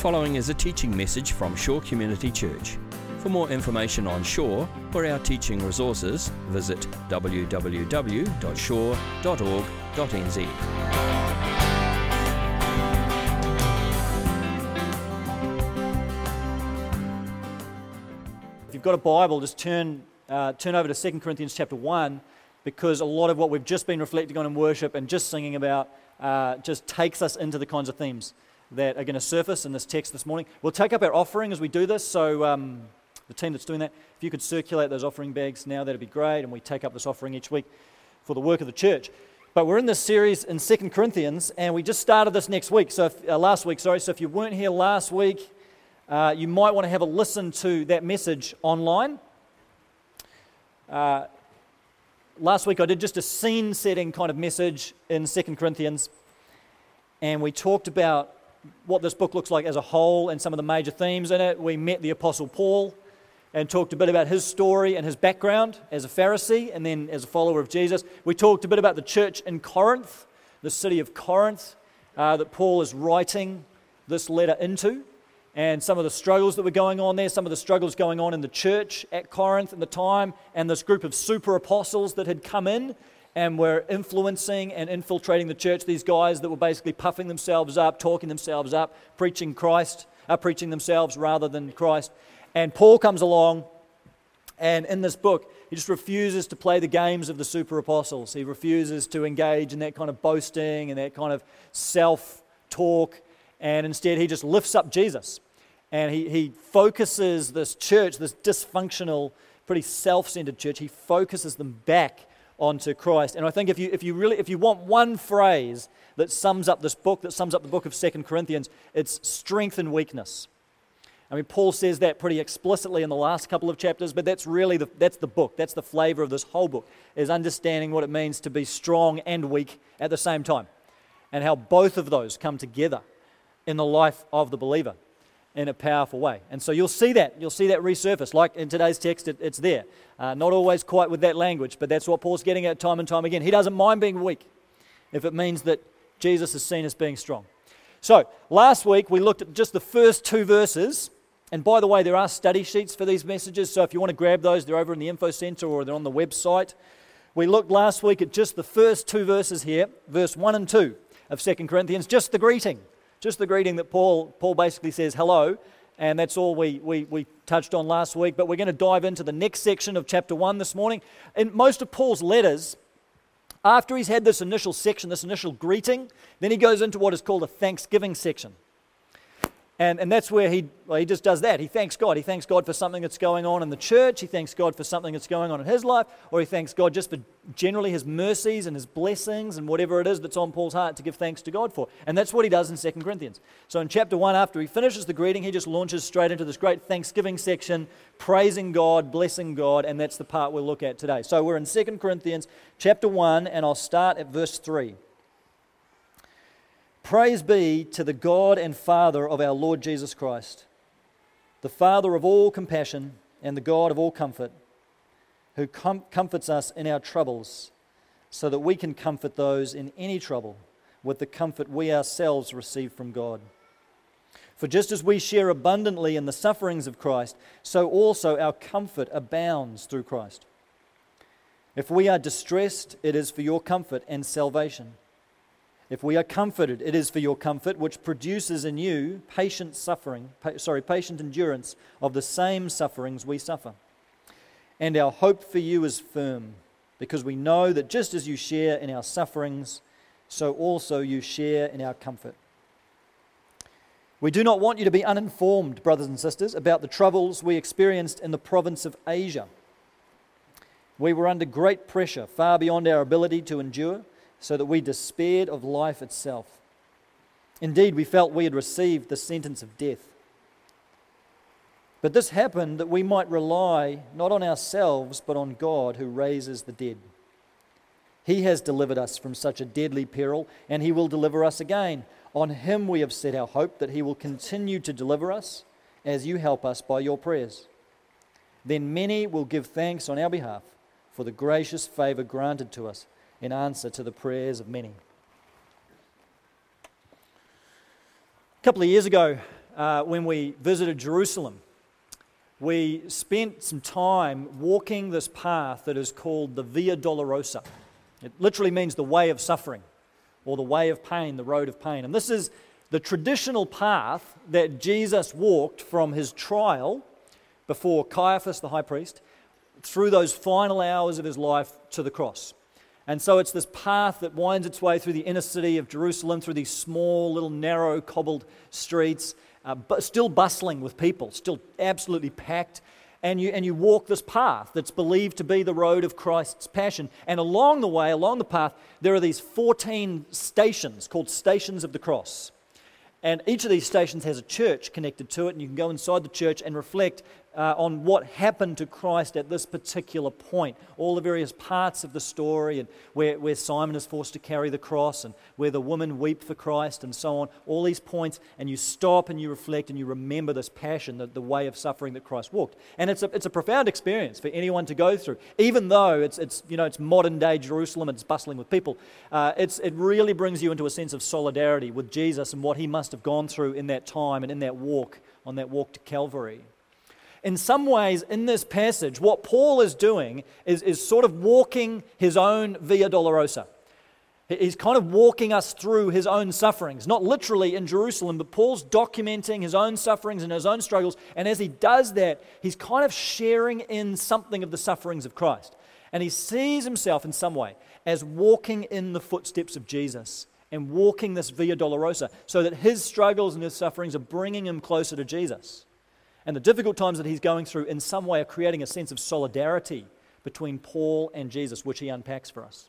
following is a teaching message from Shore Community Church. For more information on Shore or our teaching resources, visit www.shore.org.nz. If you've got a Bible, just turn, uh, turn over to 2 Corinthians chapter 1 because a lot of what we've just been reflecting on in worship and just singing about uh, just takes us into the kinds of themes that are going to surface in this text this morning. We'll take up our offering as we do this, so um, the team that's doing that, if you could circulate those offering bags now, that'd be great, and we take up this offering each week for the work of the church. But we're in this series in 2 Corinthians, and we just started this next week, so if, uh, last week, sorry. So if you weren't here last week, uh, you might want to have a listen to that message online. Uh, last week I did just a scene setting kind of message in 2 Corinthians, and we talked about what this book looks like as a whole and some of the major themes in it. We met the Apostle Paul and talked a bit about his story and his background as a Pharisee and then as a follower of Jesus. We talked a bit about the church in Corinth, the city of Corinth, uh, that Paul is writing this letter into and some of the struggles that were going on there, some of the struggles going on in the church at Corinth at the time, and this group of super apostles that had come in and were influencing and infiltrating the church. These guys that were basically puffing themselves up, talking themselves up, preaching Christ, uh, preaching themselves rather than Christ. And Paul comes along, and in this book, he just refuses to play the games of the super apostles. He refuses to engage in that kind of boasting and that kind of self talk and instead he just lifts up Jesus. And he, he focuses this church, this dysfunctional, pretty self centered church, he focuses them back onto Christ. And I think if you, if you really, if you want one phrase that sums up this book, that sums up the book of Second Corinthians, it's strength and weakness. I mean, Paul says that pretty explicitly in the last couple of chapters, but that's really the, that's the book. That's the flavor of this whole book, is understanding what it means to be strong and weak at the same time, and how both of those come together in the life of the believer in a powerful way. And so you'll see that. You'll see that resurface. Like in today's text, it, it's there. Uh, not always quite with that language, but that's what Paul's getting at time and time again. He doesn't mind being weak if it means that Jesus is seen as being strong. So last week, we looked at just the first two verses. And by the way, there are study sheets for these messages. So if you want to grab those, they're over in the info center or they're on the website. We looked last week at just the first two verses here, verse 1 and 2 of 2 Corinthians, just the greeting. Just the greeting that Paul, Paul basically says hello, and that's all we, we, we touched on last week. But we're going to dive into the next section of chapter 1 this morning. In most of Paul's letters, after he's had this initial section, this initial greeting, then he goes into what is called a thanksgiving section. And, and that's where he, well, he just does that. He thanks God. He thanks God for something that's going on in the church. He thanks God for something that's going on in his life. Or he thanks God just for generally his mercies and his blessings and whatever it is that's on Paul's heart to give thanks to God for. And that's what he does in 2 Corinthians. So in chapter 1, after he finishes the greeting, he just launches straight into this great thanksgiving section, praising God, blessing God. And that's the part we'll look at today. So we're in 2 Corinthians chapter 1, and I'll start at verse 3. Praise be to the God and Father of our Lord Jesus Christ, the Father of all compassion and the God of all comfort, who com- comforts us in our troubles, so that we can comfort those in any trouble with the comfort we ourselves receive from God. For just as we share abundantly in the sufferings of Christ, so also our comfort abounds through Christ. If we are distressed, it is for your comfort and salvation. If we are comforted, it is for your comfort, which produces in you patient suffering, pa- sorry, patient endurance of the same sufferings we suffer. And our hope for you is firm, because we know that just as you share in our sufferings, so also you share in our comfort. We do not want you to be uninformed, brothers and sisters, about the troubles we experienced in the province of Asia. We were under great pressure, far beyond our ability to endure so that we despaired of life itself. Indeed, we felt we had received the sentence of death. But this happened that we might rely not on ourselves, but on God who raises the dead. He has delivered us from such a deadly peril, and He will deliver us again. On Him we have set our hope that He will continue to deliver us as you help us by your prayers. Then many will give thanks on our behalf for the gracious favor granted to us in answer to the prayers of many. A couple of years ago, uh, when we visited Jerusalem, we spent some time walking this path that is called the Via Dolorosa. It literally means the way of suffering or the way of pain, the road of pain. And this is the traditional path that Jesus walked from his trial before Caiaphas, the high priest, through those final hours of his life to the cross. And so it's this path that winds its way through the inner city of Jerusalem, through these small, little, narrow, cobbled streets, uh, but still bustling with people, still absolutely packed. And you, and you walk this path that's believed to be the road of Christ's passion. And along the way, along the path, there are these 14 stations called Stations of the Cross. And each of these stations has a church connected to it, and you can go inside the church and reflect uh, on what happened to Christ at this particular point, all the various parts of the story, and where, where Simon is forced to carry the cross, and where the women weep for Christ, and so on. All these points, and you stop and you reflect and you remember this passion, the, the way of suffering that Christ walked. And it's a, it's a profound experience for anyone to go through, even though it's, it's, you know, it's modern day Jerusalem and it's bustling with people. Uh, it's, it really brings you into a sense of solidarity with Jesus and what he must have gone through in that time and in that walk, on that walk to Calvary in some ways, in this passage, what Paul is doing is, is sort of walking his own Via Dolorosa. He's kind of walking us through his own sufferings, not literally in Jerusalem, but Paul's documenting his own sufferings and his own struggles. And as he does that, he's kind of sharing in something of the sufferings of Christ. And he sees himself in some way as walking in the footsteps of Jesus and walking this Via Dolorosa so that his struggles and his sufferings are bringing him closer to Jesus. And the difficult times that he's going through, in some way, are creating a sense of solidarity between Paul and Jesus, which he unpacks for us.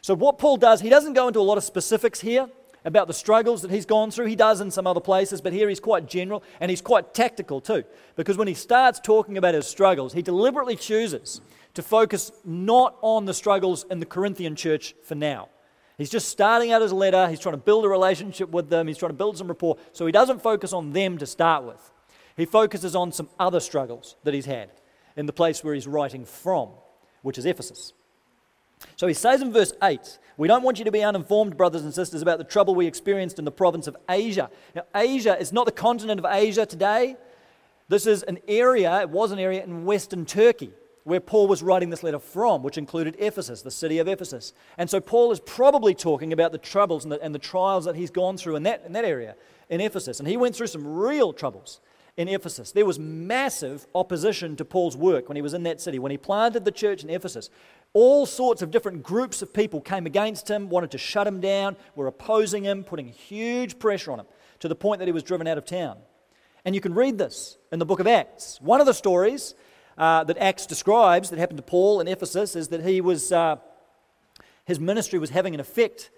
So, what Paul does, he doesn't go into a lot of specifics here about the struggles that he's gone through. He does in some other places, but here he's quite general and he's quite tactical too. Because when he starts talking about his struggles, he deliberately chooses to focus not on the struggles in the Corinthian church for now. He's just starting out his letter, he's trying to build a relationship with them, he's trying to build some rapport, so he doesn't focus on them to start with. He focuses on some other struggles that he's had in the place where he's writing from, which is Ephesus. So he says in verse 8, We don't want you to be uninformed, brothers and sisters, about the trouble we experienced in the province of Asia. Now, Asia is not the continent of Asia today. This is an area, it was an area in western Turkey where Paul was writing this letter from, which included Ephesus, the city of Ephesus. And so Paul is probably talking about the troubles and the, and the trials that he's gone through in that, in that area, in Ephesus. And he went through some real troubles in Ephesus. There was massive opposition to Paul's work when he was in that city. When he planted the church in Ephesus, all sorts of different groups of people came against him, wanted to shut him down, were opposing him, putting huge pressure on him to the point that he was driven out of town. And you can read this in the book of Acts. One of the stories uh, that Acts describes that happened to Paul in Ephesus is that he was, uh, his ministry was having an effect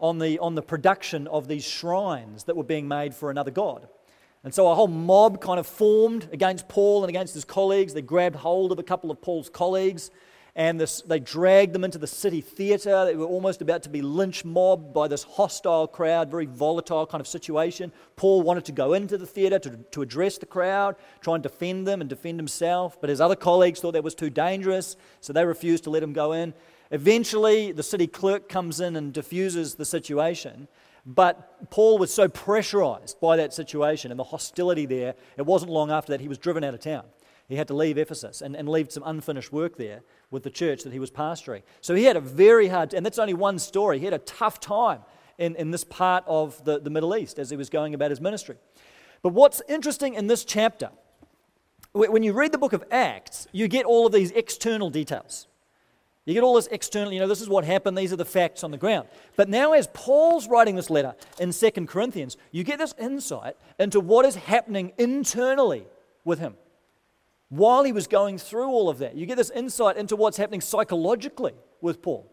on the, on the production of these shrines that were being made for another god. And so a whole mob kind of formed against Paul and against his colleagues. They grabbed hold of a couple of Paul's colleagues and this, they dragged them into the city theatre. They were almost about to be lynch mobbed by this hostile crowd, very volatile kind of situation. Paul wanted to go into the theatre to, to address the crowd, try and defend them and defend himself, but his other colleagues thought that was too dangerous, so they refused to let him go in. Eventually, the city clerk comes in and diffuses the situation. But Paul was so pressurized by that situation and the hostility there, it wasn't long after that he was driven out of town. He had to leave Ephesus and, and leave some unfinished work there with the church that he was pastoring. So he had a very hard, and that's only one story, he had a tough time in, in this part of the, the Middle East as he was going about his ministry. But what's interesting in this chapter, when you read the book of Acts, you get all of these external details. You get all this external, you know, this is what happened, these are the facts on the ground. But now, as Paul's writing this letter in 2 Corinthians, you get this insight into what is happening internally with him. While he was going through all of that, you get this insight into what's happening psychologically with Paul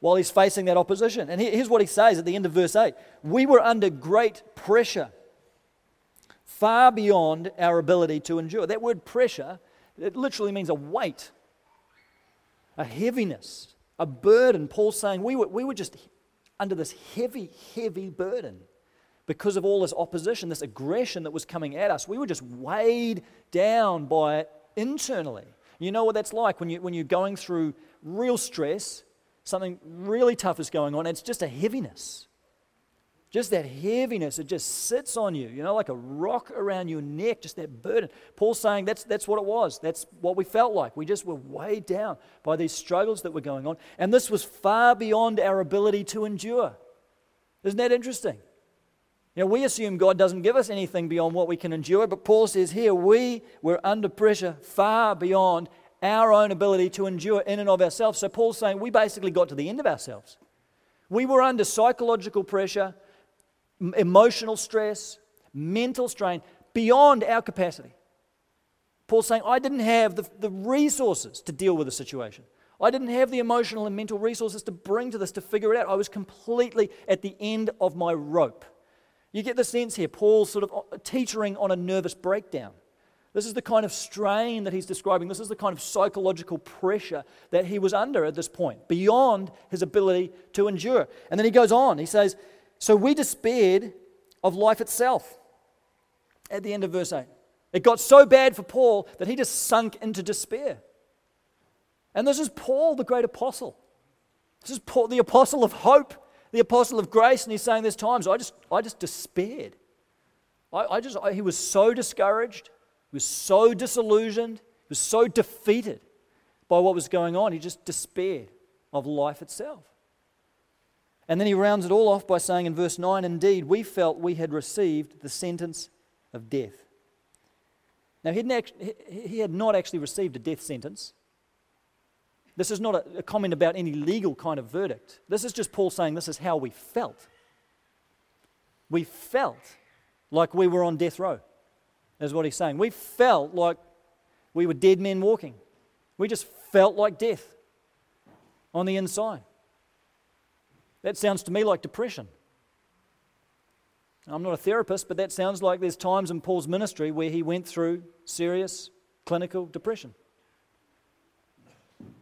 while he's facing that opposition. And here's what he says at the end of verse 8 We were under great pressure, far beyond our ability to endure. That word pressure, it literally means a weight a heaviness, a burden. Paul's saying we were, we were just under this heavy, heavy burden because of all this opposition, this aggression that was coming at us. We were just weighed down by it internally. You know what that's like when, you, when you're going through real stress, something really tough is going on, it's just a heaviness. Just that heaviness, it just sits on you, you know, like a rock around your neck, just that burden. Paul's saying that's, that's what it was. That's what we felt like. We just were weighed down by these struggles that were going on. And this was far beyond our ability to endure. Isn't that interesting? You know, we assume God doesn't give us anything beyond what we can endure, but Paul says here we were under pressure far beyond our own ability to endure in and of ourselves. So Paul's saying we basically got to the end of ourselves. We were under psychological pressure emotional stress, mental strain beyond our capacity. Paul's saying, I didn't have the, the resources to deal with the situation. I didn't have the emotional and mental resources to bring to this, to figure it out. I was completely at the end of my rope. You get the sense here, Paul's sort of uh, teetering on a nervous breakdown. This is the kind of strain that he's describing. This is the kind of psychological pressure that he was under at this point, beyond his ability to endure. And then he goes on. He says, so we despaired of life itself at the end of verse 8. It got so bad for Paul that he just sunk into despair. And this is Paul, the great apostle. This is Paul, the apostle of hope, the apostle of grace. And he's saying there's times I just, I just despaired. I, I just, I, he was so discouraged, he was so disillusioned, he was so defeated by what was going on. He just despaired of life itself. And then he rounds it all off by saying in verse 9, Indeed, we felt we had received the sentence of death. Now, he had not actually received a death sentence. This is not a, comment about any legal kind of verdict. This is just Paul saying this is how we felt. We felt like we were on death row, is what he's saying. We felt like we were dead men walking. We just felt like death on the inside. That sounds to me like depression. I'm not a therapist, but that sounds like there's times in Paul's ministry where he went through serious clinical depression.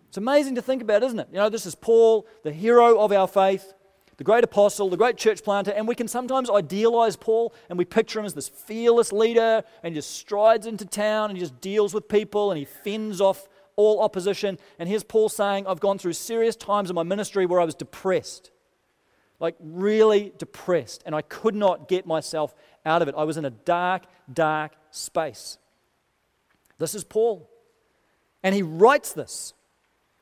It's amazing to think about, isn't it? You know, this is Paul, the hero of our faith, the great apostle, the great church planter, and we can sometimes idealize Paul and we picture him as this fearless leader and he just strides into town and he just deals with people and he fends off all opposition. And here's Paul saying, I've gone through serious times in my ministry where I was depressed like really depressed, and I could not get myself out of it. I was in a dark, dark space. This is Paul. And he writes this.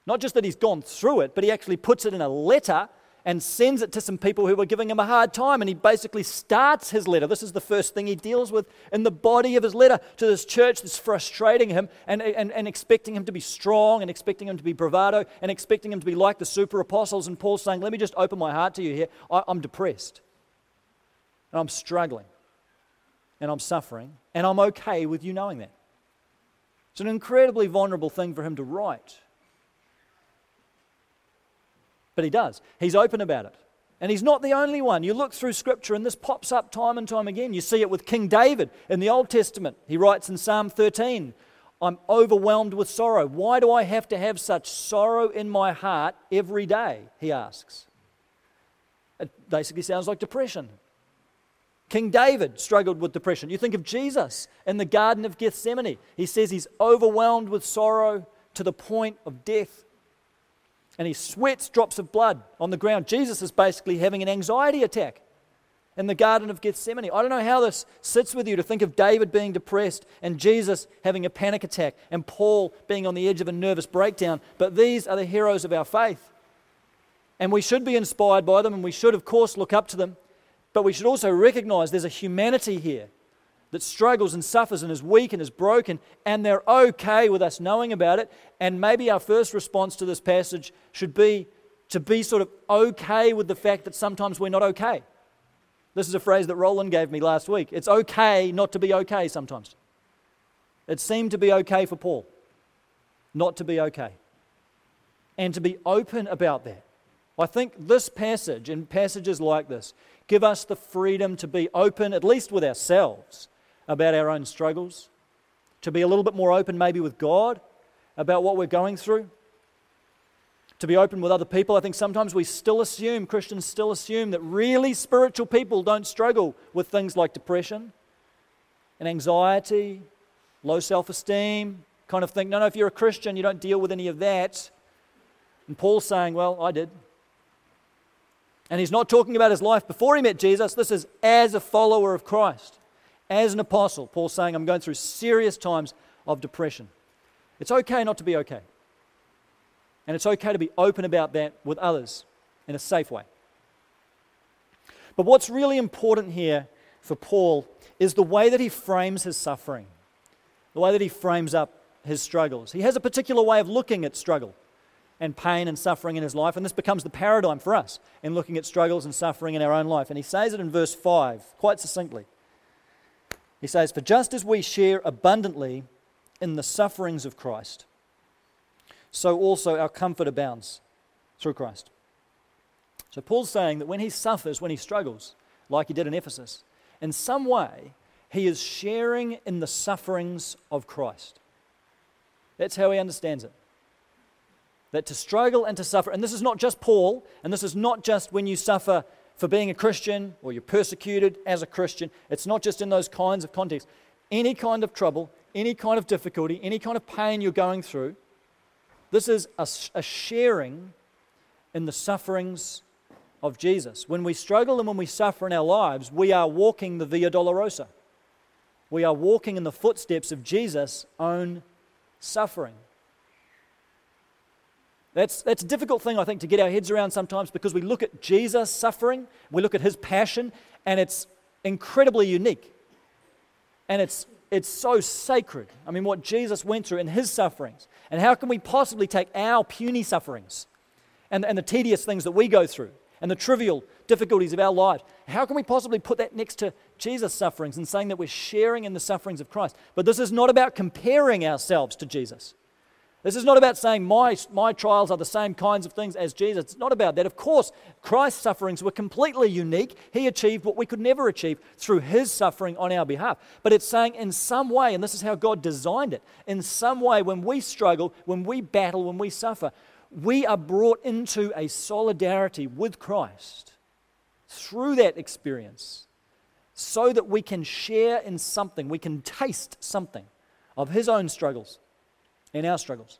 Not just that he's gone through it, but he actually puts it in a letter and sends it to some people who were giving him a hard time. And he basically starts his letter. This is the first thing he deals with in the body of his letter to this church that's frustrating him and, and, and expecting him to be strong and expecting him to be bravado and expecting him to be like the super apostles. And Paul's saying, Let me just open my heart to you here. I, I'm depressed and I'm struggling and I'm suffering and I'm okay with you knowing that. It's an incredibly vulnerable thing for him to write. But he does. He's open about it. And he's not the only one. You look through Scripture, and this pops up time and time again. You see it with King David in the Old Testament. He writes in Psalm 13, I'm overwhelmed with sorrow. Why do I have to have such sorrow in my heart every day? He asks. It basically sounds like depression. King David struggled with depression. You think of Jesus in the Garden of Gethsemane. He says he's overwhelmed with sorrow to the point of death and he sweats drops of blood on the ground. Jesus is basically having an anxiety attack in the Garden of Gethsemane. I don't know how this sits with you to think of David being depressed and Jesus having a panic attack and Paul being on the edge of a nervous breakdown, but these are the heroes of our faith. And we should be inspired by them and we should, of course, look up to them, but we should also recognize there's a humanity here that struggles and suffers and is weak and is broken, and they're okay with us knowing about it. And maybe our first response to this passage should be to be sort of okay with the fact that sometimes we're not okay. This is a phrase that Roland gave me last week. It's okay not to be okay sometimes. It seemed to be okay for Paul not to be okay and to be open about that. I think this passage and passages like this give us the freedom to be open, at least with ourselves, about our own struggles, to be a little bit more open maybe with God about what we're going through, to be open with other people. I think sometimes we still assume, Christians still assume, that really spiritual people don't struggle with things like depression and anxiety, low self esteem, kind of think, no, no, if you're a Christian, you don't deal with any of that. And Paul's saying, well, I did. And he's not talking about his life before he met Jesus. This is as a follower of Christ, as an apostle. Paul's saying, I'm going through serious times of depression. It's okay not to be okay. And it's okay to be open about that with others in a safe way. But what's really important here for Paul is the way that he frames his suffering, the way that he frames up his struggles. He has a particular way of looking at struggle and pain and suffering in his life, and this becomes the paradigm for us in looking at struggles and suffering in our own life. And he says it in verse 5 quite succinctly. He says, For just as we share abundantly in the sufferings of Christ, so also our comfort abounds through Christ. So Paul's saying that when he suffers, when he struggles, like he did in Ephesus, in some way, he is sharing in the sufferings of Christ. That's how he understands it. That to struggle and to suffer, and this is not just Paul, and this is not just when you suffer for being a Christian or you're persecuted as a Christian. It's not just in those kinds of contexts. Any kind of trouble, any kind of difficulty, any kind of pain you're going through, this is a, a sharing in the sufferings of Jesus. When we struggle and when we suffer in our lives, we are walking the Via Dolorosa. We are walking in the footsteps of Jesus' own suffering. That's, that's a difficult thing, I think, to get our heads around sometimes because we look at Jesus' suffering, we look at his passion, and it's incredibly unique. And it's, it's so sacred. I mean, what Jesus went through in his sufferings. And how can we possibly take our puny sufferings and, and the tedious things that we go through and the trivial difficulties of our lives. How can we possibly put that next to Jesus' sufferings and saying that we're sharing in the sufferings of Christ? But this is not about comparing ourselves to Jesus. This is not about saying my, my trials are the same kinds of things as Jesus. It's not about that. Of course, Christ's sufferings were completely unique. He achieved what we could never achieve through his suffering on our behalf. But it's saying in some way, and this is how God designed it, in some way, when we struggle, when we battle, when we suffer, we are brought into a solidarity with Christ through that experience so that we can share in something, we can taste something of His own struggles and our struggles.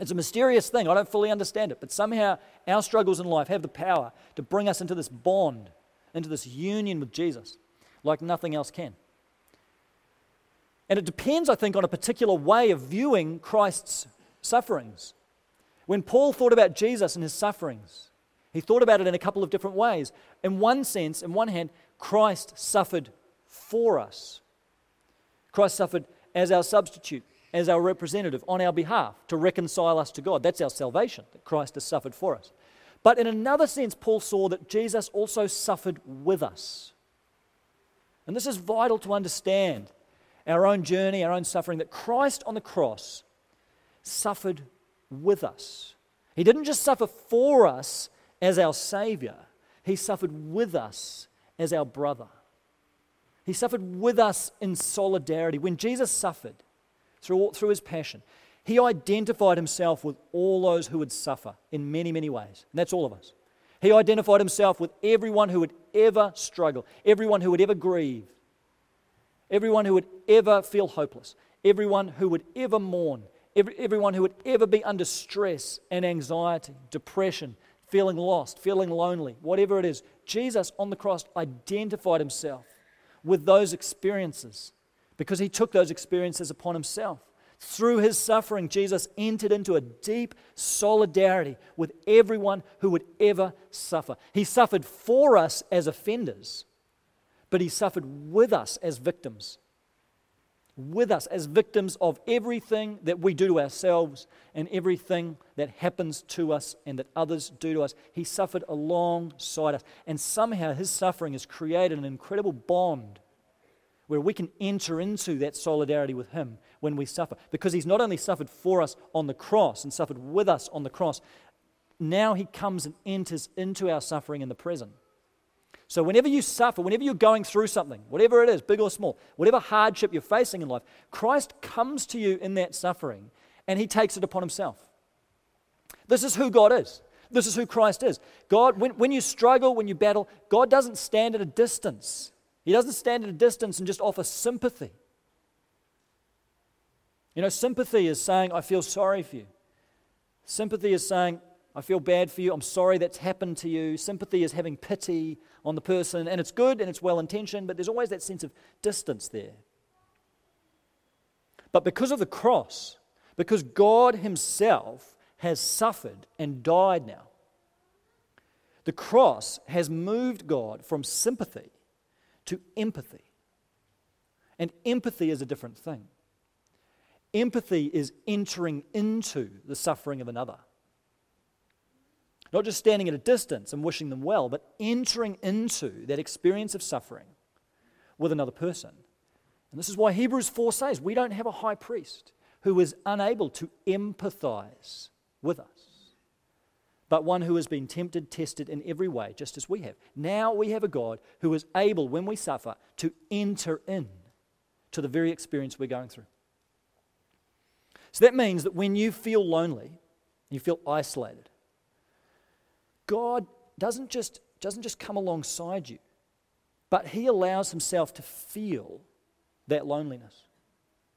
It's a mysterious thing. I don't fully understand it, but somehow our struggles in life have the power to bring us into this bond, into this union with Jesus, like nothing else can. And it depends, I think, on a particular way of viewing Christ's sufferings. When Paul thought about Jesus and his sufferings, he thought about it in a couple of different ways. In one sense, in one hand, Christ suffered for us. Christ suffered as our substitute, as our representative on our behalf to reconcile us to God. That's our salvation, that Christ has suffered for us. But in another sense, Paul saw that Jesus also suffered with us. And this is vital to understand our own journey, our own suffering, that Christ on the cross suffered with us. He didn't just suffer for us as our Savior, He suffered with us as our brother. He suffered with us in solidarity. When Jesus suffered through, through His passion, He identified Himself with all those who would suffer in many, many ways. And that's all of us. He identified Himself with everyone who would ever struggle, everyone who would ever grieve, everyone who would ever feel hopeless, everyone who would ever mourn, Every, everyone who would ever be under stress and anxiety, depression, feeling lost, feeling lonely, whatever it is, Jesus on the cross identified himself with those experiences because he took those experiences upon himself. Through his suffering, Jesus entered into a deep solidarity with everyone who would ever suffer. He suffered for us as offenders, but he suffered with us as victims with us as victims of everything that we do to ourselves and everything that happens to us and that others do to us. He suffered alongside us. And somehow his suffering has created an incredible bond where we can enter into that solidarity with him when we suffer. Because he's not only suffered for us on the cross and suffered with us on the cross, now he comes and enters into our suffering in the present. So, whenever you suffer, whenever you're going through something, whatever it is, big or small, whatever hardship you're facing in life, Christ comes to you in that suffering and he takes it upon himself. This is who God is. This is who Christ is. God, when, when you struggle, when you battle, God doesn't stand at a distance. He doesn't stand at a distance and just offer sympathy. You know, sympathy is saying, I feel sorry for you. Sympathy is saying, I feel bad for you. I'm sorry that's happened to you. Sympathy is having pity on the person, and it's good and it's well intentioned, but there's always that sense of distance there. But because of the cross, because God Himself has suffered and died now, the cross has moved God from sympathy to empathy. And empathy is a different thing. Empathy is entering into the suffering of another. Not just standing at a distance and wishing them well, but entering into that experience of suffering with another person. And this is why Hebrews 4 says we don't have a high priest who is unable to empathize with us, but one who has been tempted, tested in every way, just as we have. Now we have a God who is able, when we suffer, to enter in to the very experience we're going through. So that means that when you feel lonely, you feel isolated, God doesn't just, doesn't just come alongside you, but He allows Himself to feel that loneliness.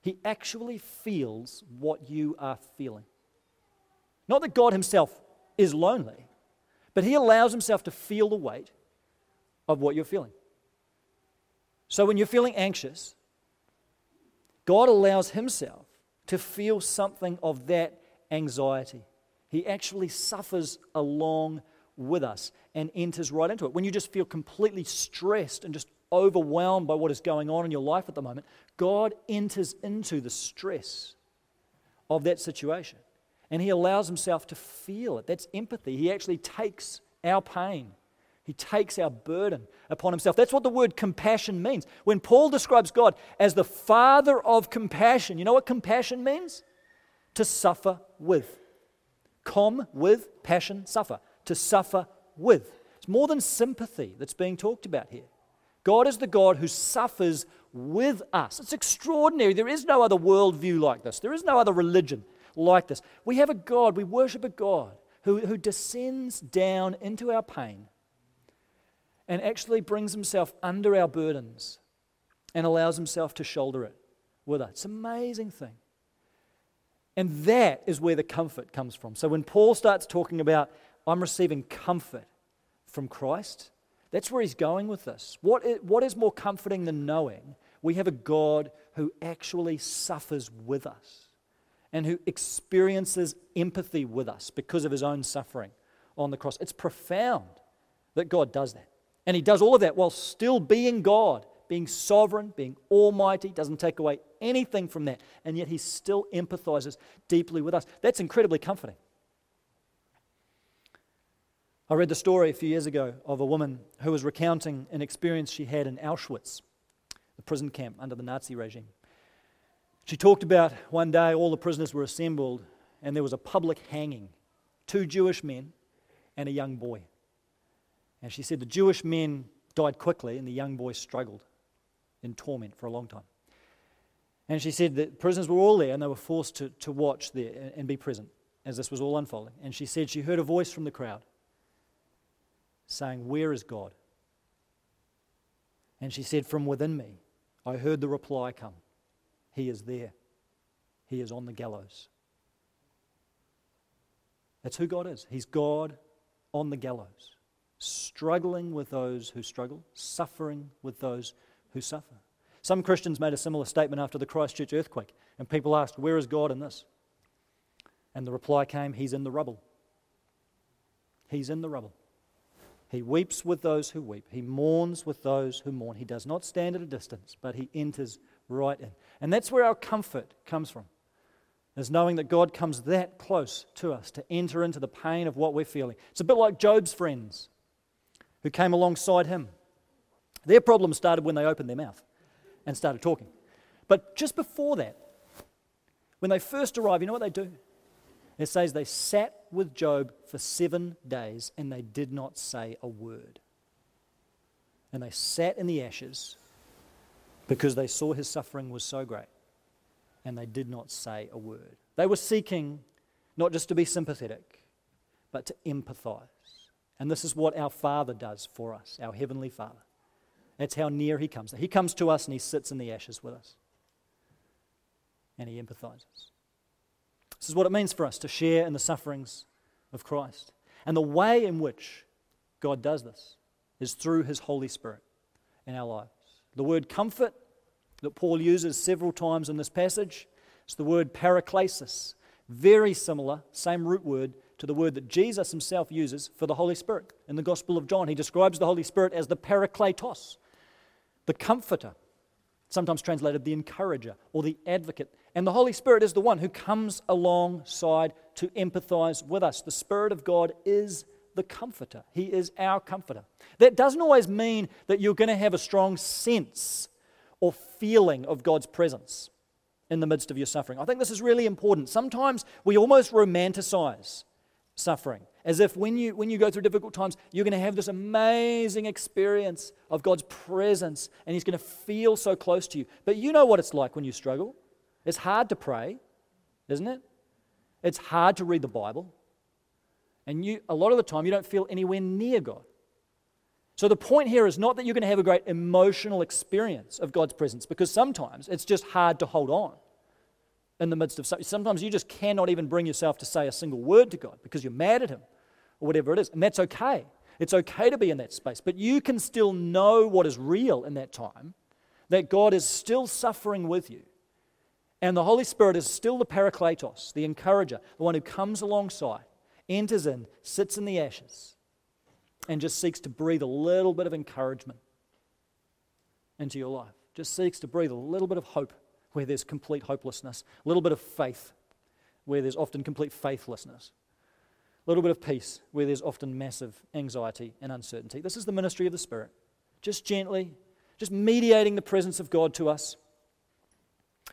He actually feels what you are feeling. Not that God Himself is lonely, but He allows Himself to feel the weight of what you're feeling. So when you're feeling anxious, God allows Himself to feel something of that anxiety. He actually suffers along with us and enters right into it. When you just feel completely stressed and just overwhelmed by what is going on in your life at the moment, God enters into the stress of that situation and He allows Himself to feel it. That's empathy. He actually takes our pain. He takes our burden upon himself. That's what the word compassion means. When Paul describes God as the father of compassion, you know what compassion means? To suffer with. Com, with, passion, suffer to suffer with. It's more than sympathy that's being talked about here. God is the God who suffers with us. It's extraordinary. There is no other worldview like this, there is no other religion like this. We have a God, we worship a God who, who descends down into our pain and actually brings himself under our burdens and allows himself to shoulder it with us. It's an amazing thing. And that is where the comfort comes from. So when Paul starts talking about I'm receiving comfort from Christ. That's where he's going with this. What is, what is more comforting than knowing we have a God who actually suffers with us and who experiences empathy with us because of his own suffering on the cross? It's profound that God does that. And he does all of that while still being God, being sovereign, being almighty, doesn't take away anything from that. And yet he still empathizes deeply with us. That's incredibly comforting. I read the story a few years ago of a woman who was recounting an experience she had in Auschwitz, the prison camp under the Nazi regime. She talked about one day all the prisoners were assembled and there was a public hanging two Jewish men and a young boy. And she said the Jewish men died quickly and the young boy struggled in torment for a long time. And she said that prisoners were all there and they were forced to, to watch there and be present as this was all unfolding. And she said she heard a voice from the crowd saying, Where is God? And she said, From within me, I heard the reply come He is there. He is on the gallows. That's who God is. He's God on the gallows, struggling with those who struggle, suffering with those who suffer. Some Christians made a similar statement after the Christchurch earthquake, and people asked, Where is God in this? And the reply came, He's in the rubble. He's in the rubble. He weeps with those who weep. He mourns with those who mourn. He does not stand at a distance, but he enters right in. And that's where our comfort comes from, is knowing that God comes that close to us to enter into the pain of what we're feeling. It's a bit like Job's friends who came alongside him. Their problem started when they opened their mouth and started talking. But just before that, when they first arrive, you know what they do? It says they sat with Job for seven days and they did not say a word. And they sat in the ashes because they saw his suffering was so great and they did not say a word. They were seeking not just to be sympathetic, but to empathize. And this is what our Father does for us, our Heavenly Father. That's how near He comes. He comes to us and He sits in the ashes with us. And He empathizes. This is what it means for us to share in the sufferings of Christ. And the way in which God does this is through His Holy Spirit in our lives. The word comfort that Paul uses several times in this passage It's the word paraklesis. Very similar, same root word to the word that Jesus himself uses for the Holy Spirit. In the Gospel of John, he describes the Holy Spirit as the parakletos, the comforter, sometimes translated the encourager or the advocate. And the Holy Spirit is the one who comes alongside to empathize with us. The Spirit of God is the comforter, He is our comforter. That doesn't always mean that you're going to have a strong sense or feeling of God's presence in the midst of your suffering. I think this is really important. Sometimes we almost romanticize suffering as if when you, when you go through difficult times, you're going to have this amazing experience of God's presence and He's going to feel so close to you. But you know what it's like when you struggle. It's hard to pray, isn't it? It's hard to read the Bible. And you, a lot of the time, you don't feel anywhere near God. So the point here is not that you're going to have a great emotional experience of God's presence, because sometimes it's just hard to hold on in the midst of something. Sometimes you just cannot even bring yourself to say a single word to God because you're mad at Him or whatever it is. And that's okay. It's okay to be in that space. But you can still know what is real in that time, that God is still suffering with you. And the Holy Spirit is still the parakletos, the encourager, the one who comes alongside, enters in, sits in the ashes, and just seeks to breathe a little bit of encouragement into your life. Just seeks to breathe a little bit of hope where there's complete hopelessness, a little bit of faith where there's often complete faithlessness, a little bit of peace where there's often massive anxiety and uncertainty. This is the ministry of the Spirit. Just gently, just mediating the presence of God to us.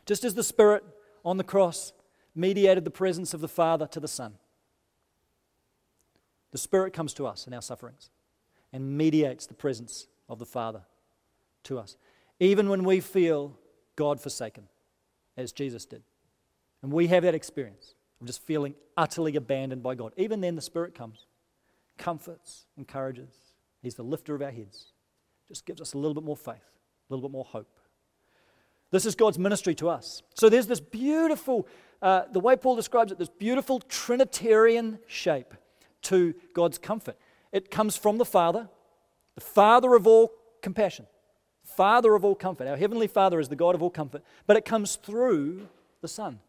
Just as the Spirit on the cross mediated the presence of the Father to the Son. The Spirit comes to us in our sufferings and mediates the presence of the Father to us. Even when we feel God forsaken, as Jesus did. And we have that experience of just feeling utterly abandoned by God. Even then, the Spirit comes, comforts, encourages. He's the lifter of our heads, just gives us a little bit more faith, a little bit more hope. This is God's ministry to us. So there's this beautiful, uh, the way Paul describes it, this beautiful Trinitarian shape to God's comfort. It comes from the Father, the Father of all compassion. Father of all comfort. Our Heavenly Father is the God of all comfort, but it comes through the Son,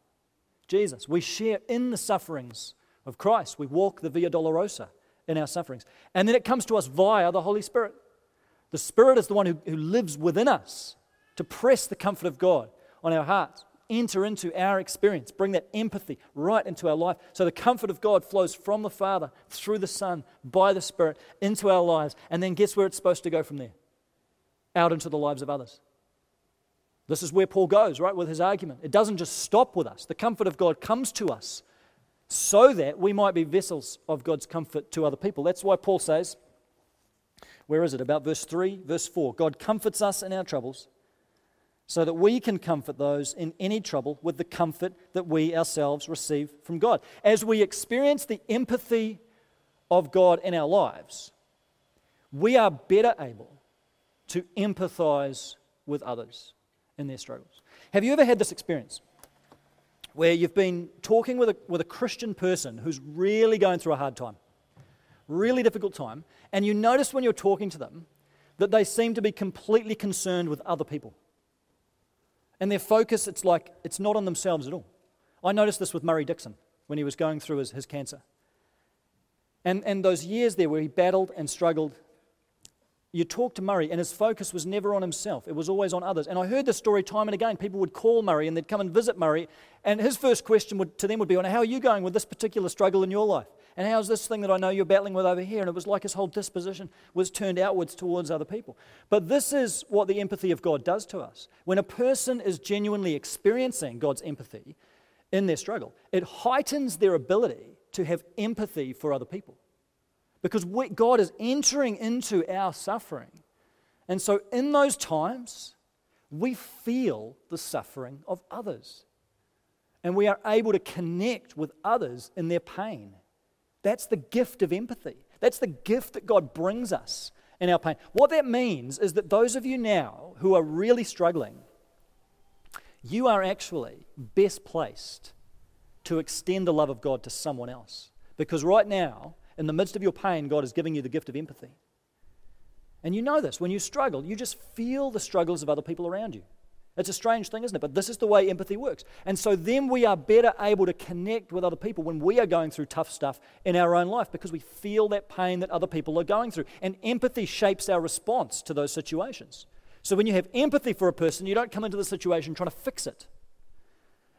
Jesus. We share in the sufferings of Christ. We walk the Via Dolorosa in our sufferings. And then it comes to us via the Holy Spirit. The Spirit is the one who, who lives within us to press the comfort of God on our hearts, enter into our experience, bring that empathy right into our life. So the comfort of God flows from the Father, through the Son, by the Spirit, into our lives. And then guess where it's supposed to go from there? out into the lives of others. This is where Paul goes, right, with his argument. It doesn't just stop with us, the comfort of God comes to us so that we might be vessels of God's comfort to other people. That's why Paul says, where is it? About verse 3, verse 4 God comforts us in our troubles so that we can comfort those in any trouble with the comfort that we ourselves receive from God. As we experience the empathy of God in our lives, we are better able to empathize with others in their struggles. Have you ever had this experience where you've been talking with a, with a Christian person who's really going through a hard time, really difficult time, and you notice when you're talking to them that they seem to be completely concerned with other people? And their focus, it's like, it's not on themselves at all. I noticed this with Murray Dixon when he was going through his, his cancer. And, and those years there where he battled and struggled you talk to Murray, and his focus was never on himself, it was always on others. And I heard this story time and again. People would call Murray and they'd come and visit Murray, and his first question would, to them would be, How are you going with this particular struggle in your life? And how's this thing that I know you're battling with over here? And it was like his whole disposition was turned outwards towards other people. But this is what the empathy of God does to us. When a person is genuinely experiencing God's empathy in their struggle, it heightens their ability to have empathy for other people because we, God is entering into our suffering. And so, in those times, we feel the suffering of others. And we are able to connect with others in their pain. That's the gift of empathy. That's the gift that God brings us in our pain. What that means is that those of you now who are really struggling, you are actually best placed to extend the love of God to someone else Because right now, in the midst of your pain, God is giving you the gift of empathy. And you know this. When you struggle, you just feel the struggles of other people around you. It's a strange thing, isn't it? But this is the way empathy works. And so then we are better able to connect with other people when we are going through tough stuff in our own life because we feel that pain that other people are going through. And empathy shapes our response to those situations. So when you have empathy for a person, you don't come into the situation trying to fix it.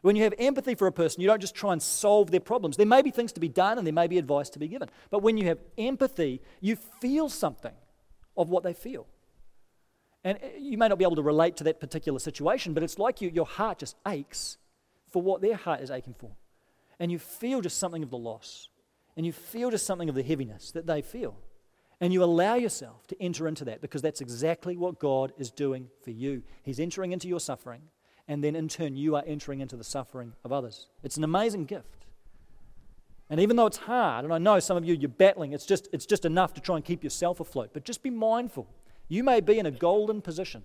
When you have empathy for a person, you don't just try and solve their problems. There may be things to be done and there may be advice to be given. But when you have empathy, you feel something of what they feel. And uh, you may not be able to relate to that particular situation, but it's like you, your heart just aches for what their heart is aching for. And you feel just something of the loss. And you feel just something of the heaviness that they feel. And you allow yourself to enter into that because that's exactly what God is doing for you. He's entering into your suffering, and then in turn, you are entering into the suffering of others. It's an amazing gift. And even though it's hard, and I know some of you, you're battling, it's just, it's just enough to try and keep yourself afloat. But just be mindful. You may be in a golden position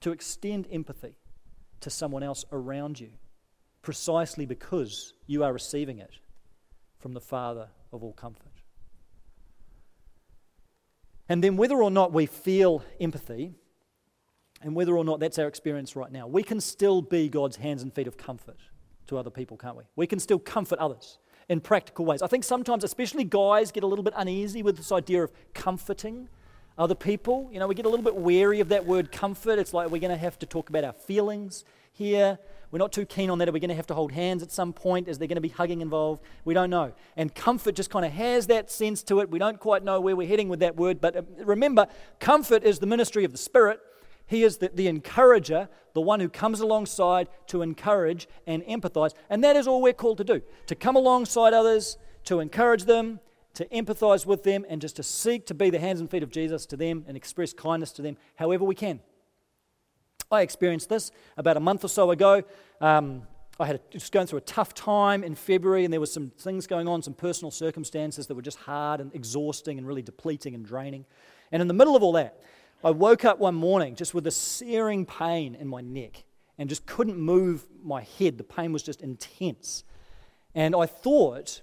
to extend empathy to someone else around you precisely because you are receiving it from the Father of all comfort. And then, whether or not we feel empathy, and whether or not that's our experience right now, we can still be God's hands and feet of comfort to other people, can't we? We can still comfort others in practical ways. I think sometimes, especially guys, get a little bit uneasy with this idea of comforting other people. You know, we get a little bit wary of that word comfort. It's like we're going to have to talk about our feelings here. We're not too keen on that. Are we going to have to hold hands at some point? Is there going to be hugging involved? We don't know. And comfort just kind of has that sense to it. We don't quite know where we're heading with that word. But uh, remember, comfort is the ministry of the Spirit. He is the, the encourager, the one who comes alongside to encourage and empathize. And that is all we're called to do to come alongside others, to encourage them, to empathize with them, and just to seek to be the hands and feet of Jesus to them and express kindness to them however we can. I experienced this about a month or so ago. Um, I had a, just going through a tough time in February, and there were some things going on, some personal circumstances that were just hard and exhausting and really depleting and draining. And in the middle of all that, I woke up one morning just with a searing pain in my neck and just couldn't move my head. The pain was just intense. And I thought,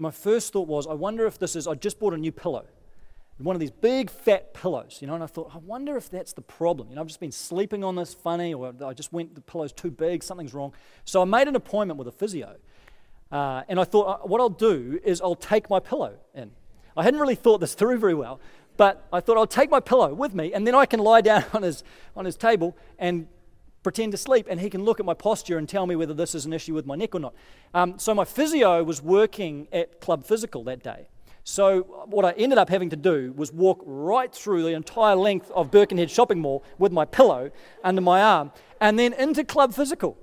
my first thought was, I wonder if this is, I just bought a new pillow one of these big fat pillows, you know, and I thought, I wonder if that's the problem. You know, I've just been sleeping on this funny, or I just went, the pillow's too big, something's wrong. So I made an appointment with a physio, uh, and I thought, uh, what I'll do is I'll take my pillow in. I hadn't really thought this through very well, but I thought I'll take my pillow with me, and then I can lie down on his, on his table and pretend to sleep, and he can look at my posture and tell me whether this is an issue with my neck or not. Um, so my physio was working at Club Physical that day. So, what I ended up having to do was walk right through the entire length of Birkenhead shopping mall with my pillow under my arm and then into Club Physical.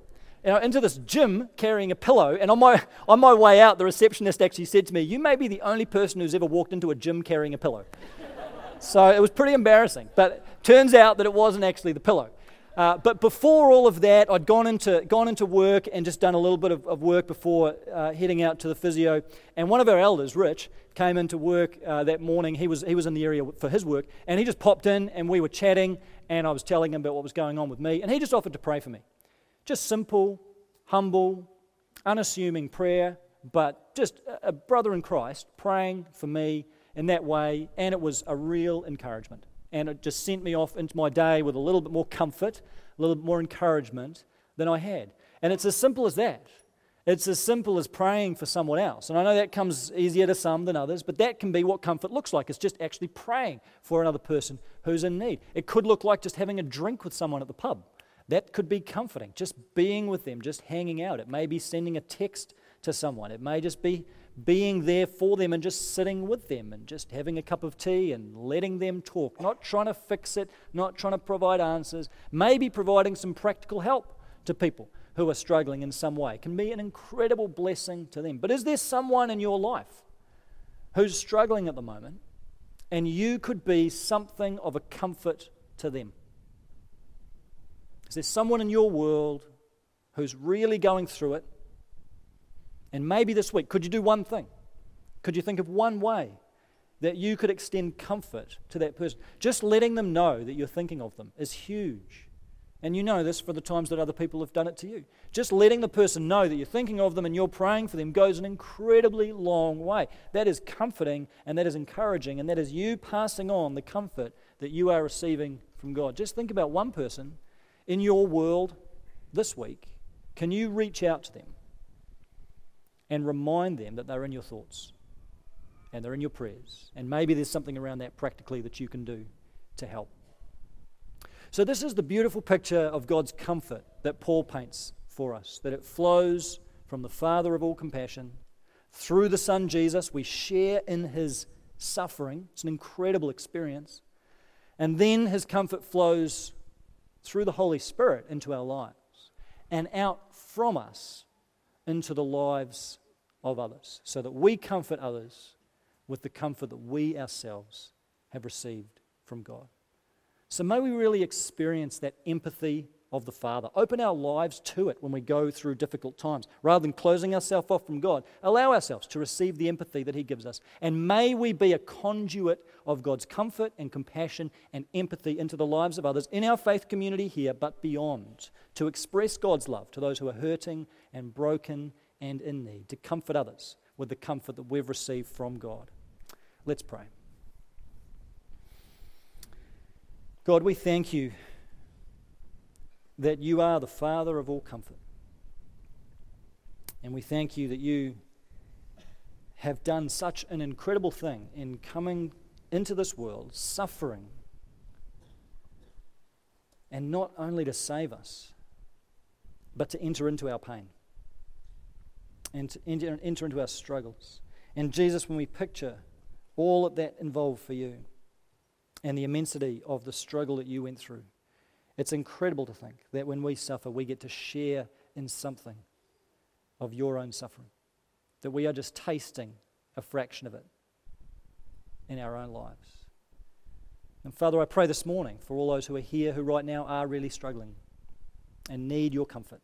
You know, into this gym carrying a pillow. And on my, on my way out, the receptionist actually said to me, You may be the only person who's ever walked into a gym carrying a pillow. so it was pretty embarrassing. But turns out that it wasn't actually the pillow. Uh, but before all of that, I'd gone into, gone into work and just done a little bit of, of work before uh, heading out to the physio. And one of our elders, Rich, came into work uh, that morning. He was, he was in the area for his work. And he just popped in and we were chatting. And I was telling him about what was going on with me. And he just offered to pray for me. Just simple, humble, unassuming prayer, but just a brother in Christ praying for me in that way. And it was a real encouragement and it just sent me off into my day with a little bit more comfort, a little bit more encouragement than I had. And it's as simple as that. It's as simple as praying for someone else. And I know that comes easier to some than others, but that can be what comfort looks like. It's just actually praying for another person who's in need. It could look like just having a drink with someone at the pub. That could be comforting, just being with them, just hanging out. It may be sending a text to someone. It may just be being there for them and just sitting with them and just having a cup of tea and letting them talk, not trying to fix it, not trying to provide answers, maybe providing some practical help to people who are struggling in some way can be an incredible blessing to them. But is there someone in your life who's struggling at the moment and you could be something of a comfort to them? Is there someone in your world who's really going through it and maybe this week, could you do one thing? Could you think of one way that you could extend comfort to that person? Just letting them know that you're thinking of them is huge. And you know this for the times that other people have done it to you. Just letting the person know that you're thinking of them and you're praying for them goes an incredibly long way. That is comforting and that is encouraging, and that is you passing on the comfort that you are receiving from God. Just think about one person in your world this week. Can you reach out to them and remind them that they're in your thoughts and they're in your prayers? And maybe there's something around that practically that you can do to help. So, this is the beautiful picture of God's comfort that Paul paints for us that it flows from the Father of all compassion through the Son Jesus. We share in his suffering, it's an incredible experience. And then his comfort flows through the Holy Spirit into our lives and out from us into the lives of others so that we comfort others with the comfort that we ourselves have received from God. So may we really experience that empathy of the Father. Open our lives to it when we go through difficult times. Rather than closing ourselves off from God, allow ourselves to receive the empathy that He gives us. And may we be a conduit of God's comfort and compassion and empathy into the lives of others in our faith community here, but beyond, to express God's love to those who are hurting and broken and in need, to comfort others with the comfort that we've received from God. Let's pray. God, we thank you that you are the Father of all comfort. And we thank you that you have done such an incredible thing in coming into this world, suffering, and not only to save us, but to enter into our pain and to enter, enter into our struggles. And Jesus, when we picture all that that involved for you, and the immensity of the struggle that you went through. It's incredible to think that when we suffer, we get to share in something of your own suffering, that we are just tasting a fraction of it in our own lives. And Father, I pray this morning for all those who are here who right now are really struggling and need your comfort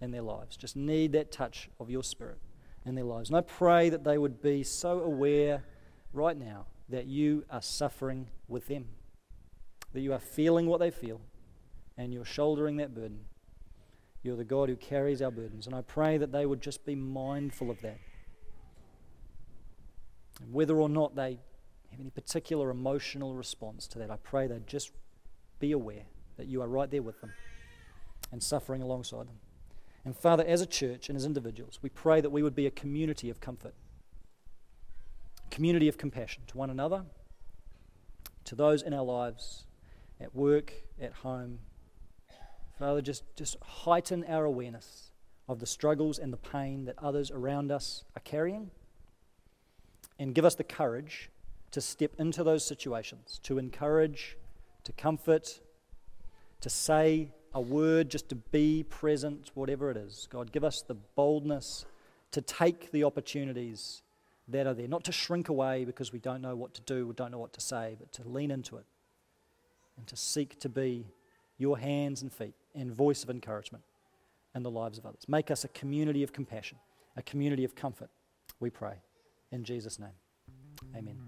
in their lives, just need that touch of your Spirit in their lives. And I pray that they would be so aware right now that you are suffering with them, that you are feeling what they feel, and you're shouldering that burden. You're the God who carries our burdens. And I pray that they would just be mindful of that. And whether or not they have any particular emotional response to that, I pray they'd just be aware that you are right there with them and suffering alongside them. And Father, as a church and as individuals, we pray that we would be a community of comfort community of compassion to one another, to those in our lives, at work, at home. Father, just, just heighten our awareness of the struggles and the pain that others around us are carrying, and give us the courage to step into those situations, to encourage, to comfort, to say a word, just to be present, whatever it is. God, give us the boldness to take the opportunities that are there. Not to shrink away because we don't know what to do, we don't know what to say, but to lean into it and to seek to be your hands and feet and voice of encouragement in the lives of others. Make us a community of compassion, a community of comfort, we pray. In Jesus' name, amen.